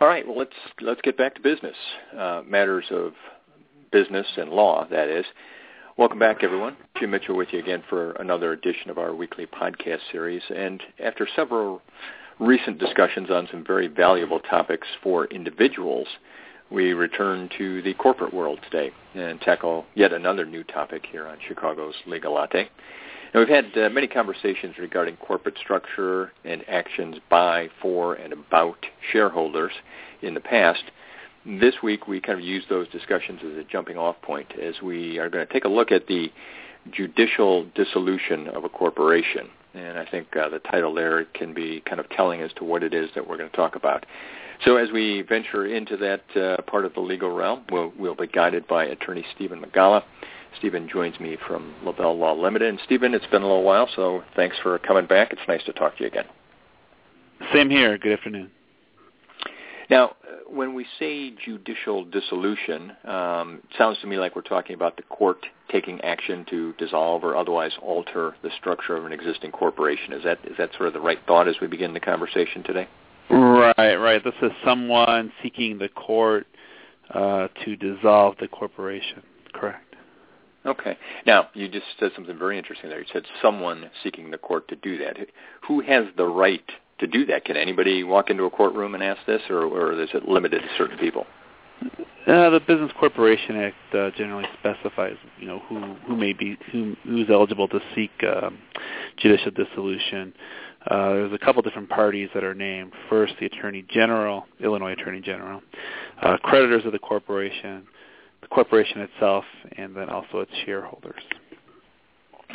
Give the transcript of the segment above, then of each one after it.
All right, well let's let's get back to business. Uh, matters of business and law, that is. Welcome back, everyone. Jim Mitchell with you again for another edition of our weekly podcast series. And after several recent discussions on some very valuable topics for individuals, we return to the corporate world today and tackle yet another new topic here on Chicago's Legal Latte. Now, we've had uh, many conversations regarding corporate structure and actions by, for, and about shareholders in the past. This week, we kind of use those discussions as a jumping off point as we are going to take a look at the judicial dissolution of a corporation. And I think uh, the title there can be kind of telling as to what it is that we're going to talk about. So as we venture into that uh, part of the legal realm, we'll, we'll be guided by attorney Stephen Migala. Stephen joins me from Lavelle Law Limited. And Stephen, it's been a little while, so thanks for coming back. It's nice to talk to you again. Same here. Good afternoon. Now, when we say judicial dissolution, um, it sounds to me like we're talking about the court taking action to dissolve or otherwise alter the structure of an existing corporation. Is that is that sort of the right thought as we begin the conversation today? Right, right. This is someone seeking the court uh, to dissolve the corporation. Correct. Okay. Now, you just said something very interesting there. You said someone seeking the court to do that. Who has the right to do that? Can anybody walk into a courtroom and ask this, or, or is it limited to certain people? Uh, the Business Corporation Act uh, generally specifies, you know, who who may be who who's eligible to seek um, judicial dissolution. Uh, there's a couple different parties that are named. First, the Attorney General, Illinois Attorney General, uh, creditors of the corporation, the corporation itself, and then also its shareholders.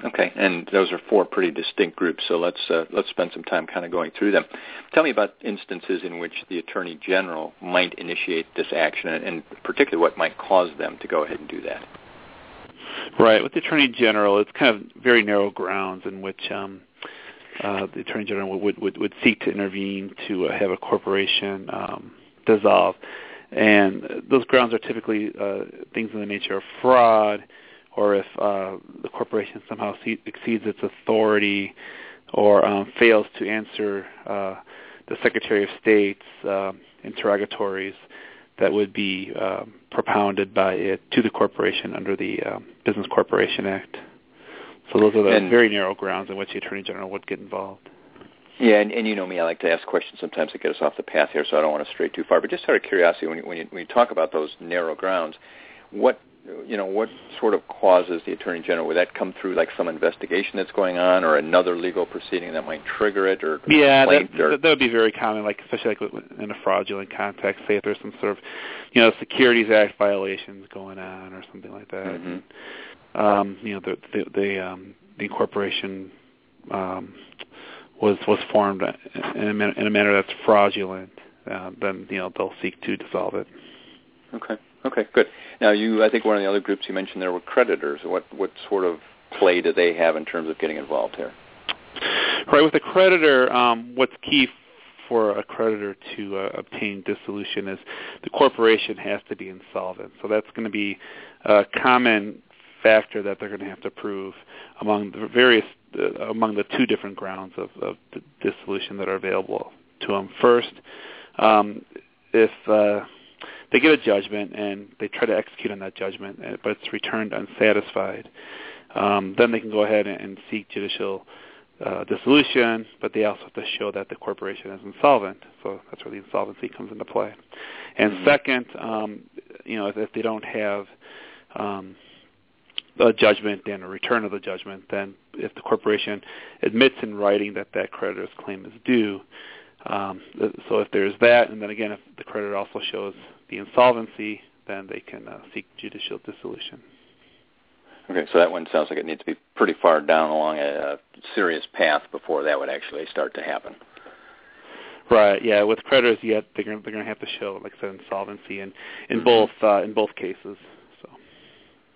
Okay, and those are four pretty distinct groups. So let's uh, let's spend some time kind of going through them. Tell me about instances in which the attorney general might initiate this action, and particularly what might cause them to go ahead and do that. Right, with the attorney general, it's kind of very narrow grounds in which um, uh, the attorney general would would, would seek to intervene to uh, have a corporation um, dissolve, and those grounds are typically uh, things in the nature of fraud or if uh, the corporation somehow exceeds its authority or um, fails to answer uh, the Secretary of State's uh, interrogatories that would be uh, propounded by it to the corporation under the uh, Business Corporation Act. So those are the and, very narrow grounds in which the Attorney General would get involved. Yeah, and, and you know me, I like to ask questions sometimes that get us off the path here, so I don't want to stray too far. But just out of curiosity, when you, when you, when you talk about those narrow grounds, what you know, what sort of causes the attorney general? Would that come through like some investigation that's going on, or another legal proceeding that might trigger it, or yeah, that, or... that would be very common, like especially like in a fraudulent context. Say if there's some sort of, you know, Securities Act violations going on, or something like that. Mm-hmm. Um, you know, the the the, um, the incorporation um, was was formed in a, in a manner that's fraudulent. Uh, then you know they'll seek to dissolve it. Okay. Okay, good. Now, you, I think one of the other groups you mentioned there were creditors. What what sort of play do they have in terms of getting involved here? Right, with a creditor, um, what's key for a creditor to uh, obtain dissolution is the corporation has to be insolvent. So that's going to be a common factor that they're going to have to prove among the various uh, among the two different grounds of, of dissolution that are available to them. First, um, if uh, they get a judgment and they try to execute on that judgment, uh, but it's returned unsatisfied. Um, then they can go ahead and, seek judicial uh, dissolution, but they also have to show that the corporation is insolvent. So that's where the insolvency comes into play. And mm-hmm. second, um, you know, if, if they don't have um, a judgment and a return of the judgment, then if the corporation admits in writing that that creditor's claim is due, um, so if there's that, and then again, if the creditor also shows the insolvency, then they can uh, seek judicial dissolution. Okay, so that one sounds like it needs to be pretty far down along a, a serious path before that would actually start to happen. Right. Yeah. With creditors, yet they're going they're going to have to show, like I said, insolvency in in mm-hmm. both uh, in both cases.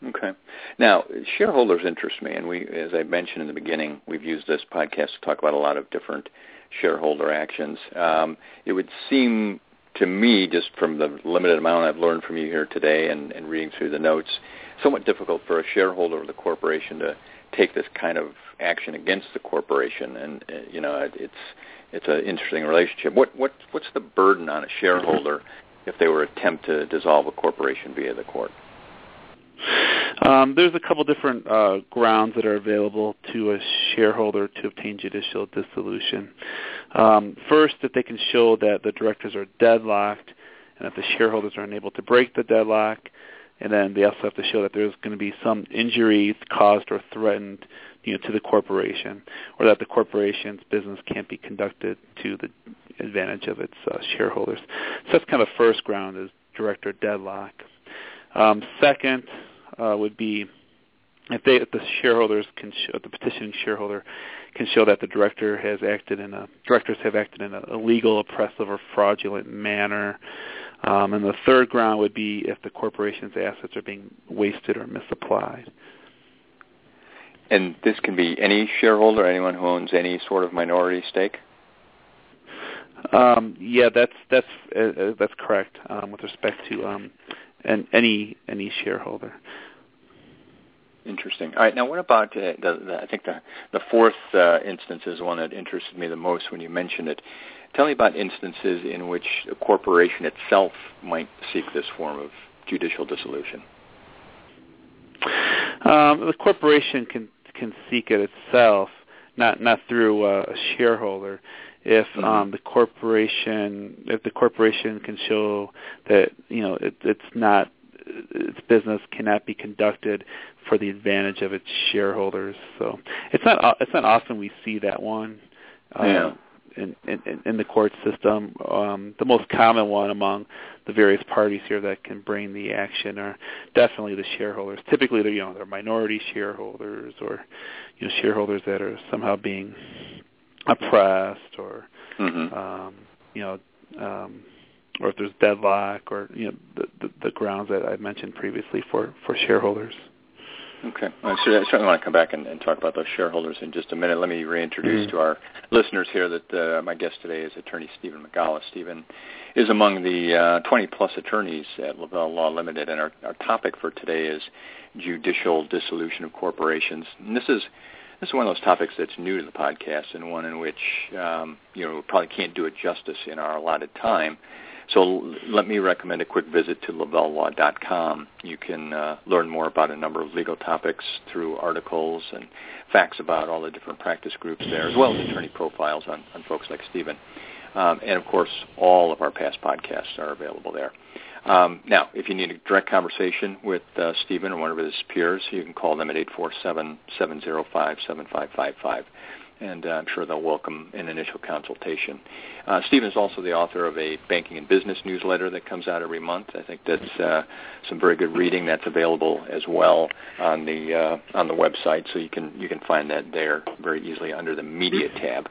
Okay. Now, shareholders interest me, and we, as I mentioned in the beginning, we've used this podcast to talk about a lot of different shareholder actions. Um, it would seem to me, just from the limited amount I've learned from you here today and, and reading through the notes, somewhat difficult for a shareholder of the corporation to take this kind of action against the corporation, and uh, you know it's it's an interesting relationship. What what what's the burden on a shareholder if they were attempt to dissolve a corporation via the court? Um, there's a couple different uh, grounds that are available to a shareholder to obtain judicial dissolution. Um, first, that they can show that the directors are deadlocked and that the shareholders are unable to break the deadlock. And then they also have to show that there's going to be some injury caused or threatened you know, to the corporation, or that the corporation's business can't be conducted to the advantage of its uh, shareholders. So that's kind of first ground is director deadlock. Um, second uh, would be if, they, if the shareholders can show, the petitioning shareholder can show that the director has acted in a directors have acted in a illegal, oppressive, or fraudulent manner. Um, and the third ground would be if the corporation's assets are being wasted or misapplied. And this can be any shareholder, anyone who owns any sort of minority stake. Um, yeah, that's that's uh, uh that's correct um, with respect to um, and any any shareholder. Interesting. All right. Now, what about uh, the, the, I think the the fourth uh, instance is one that interested me the most when you mentioned it. Tell me about instances in which a corporation itself might seek this form of judicial dissolution. Um, the corporation can can seek it itself, not not through uh, a shareholder. If mm-hmm. um, the corporation, if the corporation can show that you know it, it's not its business cannot be conducted for the advantage of its shareholders. So it's not it's not often we see that one. Um, yeah in, in, in the court system. Um, the most common one among the various parties here that can bring the action are definitely the shareholders. Typically, they're you know they're minority shareholders or you know shareholders that are somehow being oppressed or mm-hmm. um, you know um, or if there's deadlock or you know the, the, the grounds that I mentioned previously for for shareholders. Okay. I certainly want to come back and, and, talk about those shareholders in just a minute. Let me reintroduce mm-hmm. to our listeners here that uh, my guest today is attorney Stephen Migala. Stephen is among the uh, 20 plus attorneys at Lavelle Law Limited, and our, our topic for today is judicial dissolution of corporations. And this is this is one of those topics that's new to the podcast and one in which um, you know we probably can't do it justice in our allotted time. So let me recommend a quick visit to lavellelaw.com. You can uh, learn more about a number of legal topics through articles and facts about all the different practice groups there, as well as attorney profiles on, on folks like Stephen. Um, and of course, all of our past podcasts are available there. Um, now, if you need a direct conversation with uh, Stephen or one of his peers, you can call them at 847-705-7555 and uh, I'm sure they'll welcome an initial consultation. Uh, Stephen is also the author of a banking and business newsletter that comes out every month. I think that's uh, some very good reading that's available as well on the uh, on the website, so you can you can find that there very easily under the media tab.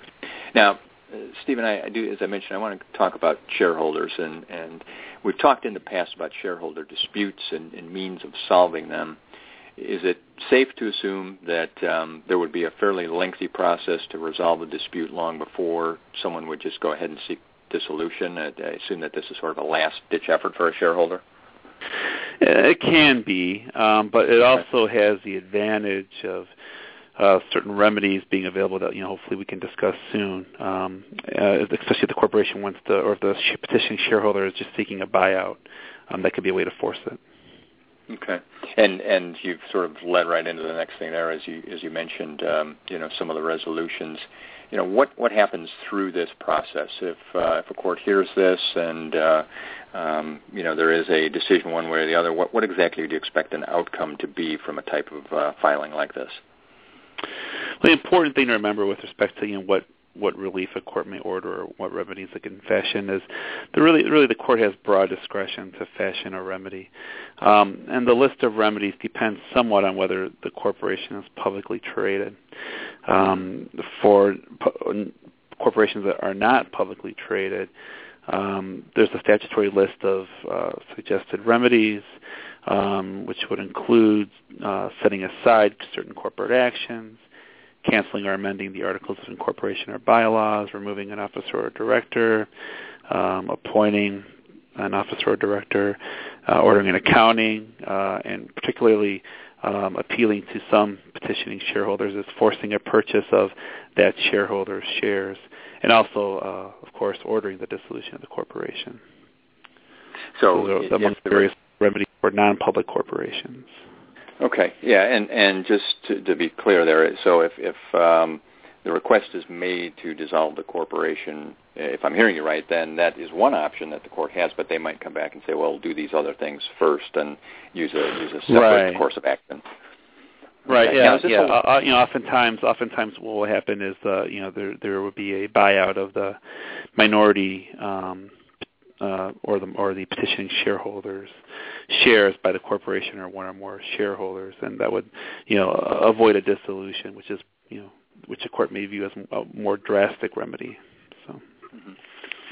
Now, Stephen, I, I do as I mentioned, I want to talk about shareholders, and and we've talked in the past about shareholder disputes and, and means of solving them is it safe to assume that um, there would be a fairly lengthy process to resolve a dispute long before someone would just go ahead and seek dissolution? I assume that this is sort of a last-ditch effort for a shareholder. It can be, um, but it also has the advantage of uh, certain remedies being available that you know hopefully we can discuss soon. Um, uh, especially if the corporation wants to, or if the petitioning shareholder is just seeking a buyout, um, that could be a way to force it. Okay, and and you've sort of led right into the next thing there, as you as you mentioned, um, you know, some of the resolutions. You know, what what happens through this process if uh, if a court hears this and uh, um, you know there is a decision one way or the other? What what exactly do you expect an outcome to be from a type of uh, filing like this? The important thing to remember with respect to you know what what relief a court may order or what remedies it can fashion is the really really the court has broad discretion to fashion a remedy. Um, and the list of remedies depends somewhat on whether the corporation is publicly traded. Um, for corporations that are not publicly traded, um, there's a statutory list of uh, suggested remedies, um, which would include uh, setting aside certain corporate actions, canceling or amending the articles of incorporation or bylaws, removing an officer or director, um, appointing an officer or director, uh, ordering an accounting, uh, and particularly um, appealing to some petitioning shareholders is forcing a purchase of that shareholder's shares, and also, uh, of course, ordering the dissolution of the corporation. So, are among various remedies for non-public corporations. Okay, yeah, and and just to, to be clear there, so if if um, the request is made to dissolve the corporation, if I'm hearing you right, then that is one option that the court has, but they might come back and say, well, do these other things first and use a use a separate Right. course of action. Right. Okay. Yeah. Now, is this Yeah. a- Uh, you know, oftentimes, oftentimes, what will happen is, uh, you know, there there would be a buyout of the minority um, uh, or the or the petitioning shareholders shares by the corporation or one or more shareholders, and that would, you know, avoid a dissolution, which is, you know, which the court may view as a more drastic remedy. So. Mm-hmm.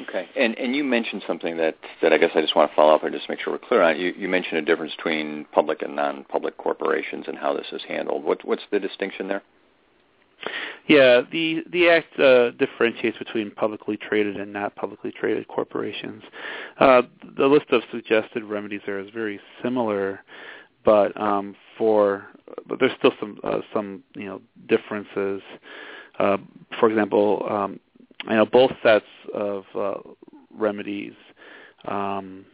Okay, and and you mentioned something that that I guess I just want to follow up and just make sure we're clear on. You you mentioned a difference between public and non-public corporations and how this is handled. What what's the distinction there? Yeah, the the act uh, differentiates between publicly traded and not publicly traded corporations. Uh, the list of suggested remedies there is very similar, but um, for but there's still some uh, some you know differences. Uh, for example, um, I know both sets of uh, remedies um,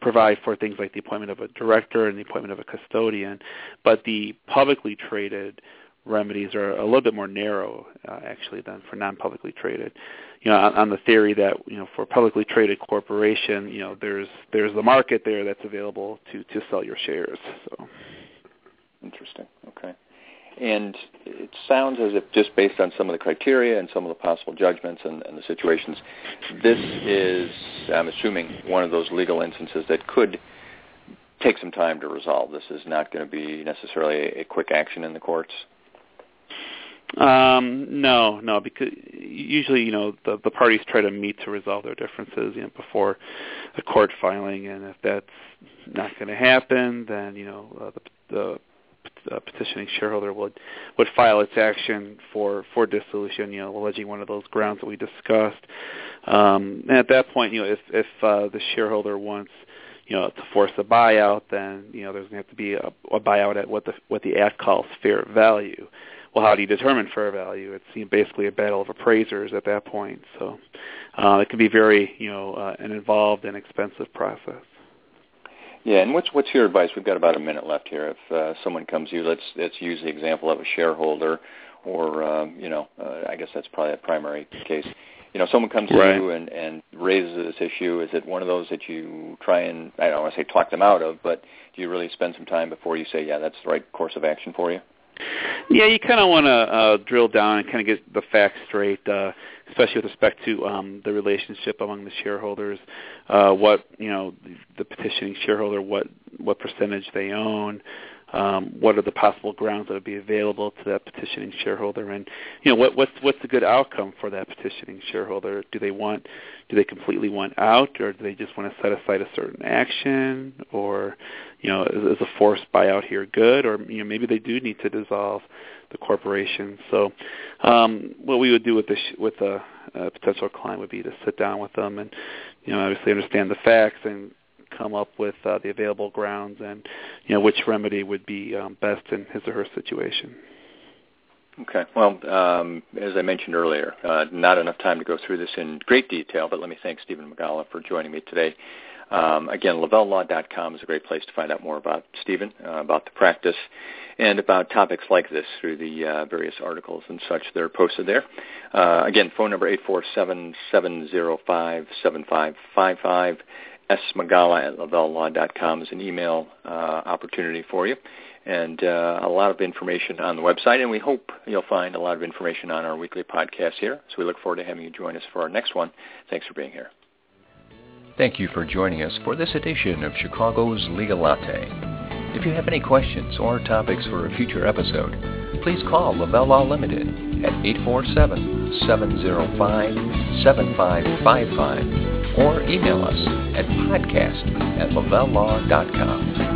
provide for things like the appointment of a director and the appointment of a custodian, but the publicly traded remedies are a little bit more narrow, uh, actually, than for non-publicly traded. You know, on, on the theory that you know, for a publicly traded corporation, you know, there's there's the market there that's available to to sell your shares. So. Interesting. Okay. And it sounds as if just based on some of the criteria and some of the possible judgments and, and the situations, this is, I'm assuming, one of those legal instances that could take some time to resolve. This is not going to be necessarily a, a quick action in the courts. Um, no, no, because usually, you know, the the parties try to meet to resolve their differences, you know, before a court filing, and if that's not going to happen, then you know, uh, the the uh, petitioning shareholder would would file its action for for dissolution, you know, alleging one of those grounds that we discussed. Um, and at that point, you know, if if uh, the shareholder wants you know, to force a buyout, then you know there's going to have to be a, a buyout at what the what the Act calls fair value. Well, how do you determine fair value? It's you know, basically a battle of appraisers at that point. So uh, it can be very you know uh, an involved and expensive process. Yeah, and what's what's your advice? We've got about a minute left here. If uh, someone comes to you, let's let's use the example of a shareholder, or um, you know, uh, I guess that's probably a primary case. You know, someone comes to you and and raises this issue. Is it one of those that you try and I don't want to say talk them out of, but do you really spend some time before you say, yeah, that's the right course of action for you? Yeah, you kind of want to uh, drill down and kind of get the facts straight, uh, especially with respect to um, the relationship among the shareholders. Uh, what you know, the, the petitioning shareholder, what what percentage they own, um, what are the possible grounds that would be available to that petitioning shareholder, and you know, what what's what's the good outcome for that petitioning shareholder? Do they want, do they completely want out, or do they just want to set aside a certain action, or you know, is, is a forced buyout here good, or you know, maybe they do need to dissolve the corporation. So, um, what we would do with this with a, a potential client would be to sit down with them and, you know, obviously understand the facts and come up with uh, the available grounds and, you know, which remedy would be um, best in his or her situation. Okay. Well, um, as I mentioned earlier, uh, not enough time to go through this in great detail, but let me thank Stephen Migala for joining me today. Um, again, lavellelaw.com is a great place to find out more about Stephen, uh, about the practice, and about topics like this through the uh, various articles and such that are posted there. Uh, again, phone number 847-705-7555. S. Migala at lavellelaw.com is an email uh, opportunity for you and uh, a lot of information on the website. And we hope you'll find a lot of information on our weekly podcast here. So we look forward to having you join us for our next one. Thanks for being here. Thank you for joining us for this edition of Chicago's Legal Latte. If you have any questions or topics for a future episode, please call Lavelle Law Limited at 847-705-7555 or email us at podcast at lavellelaw.com.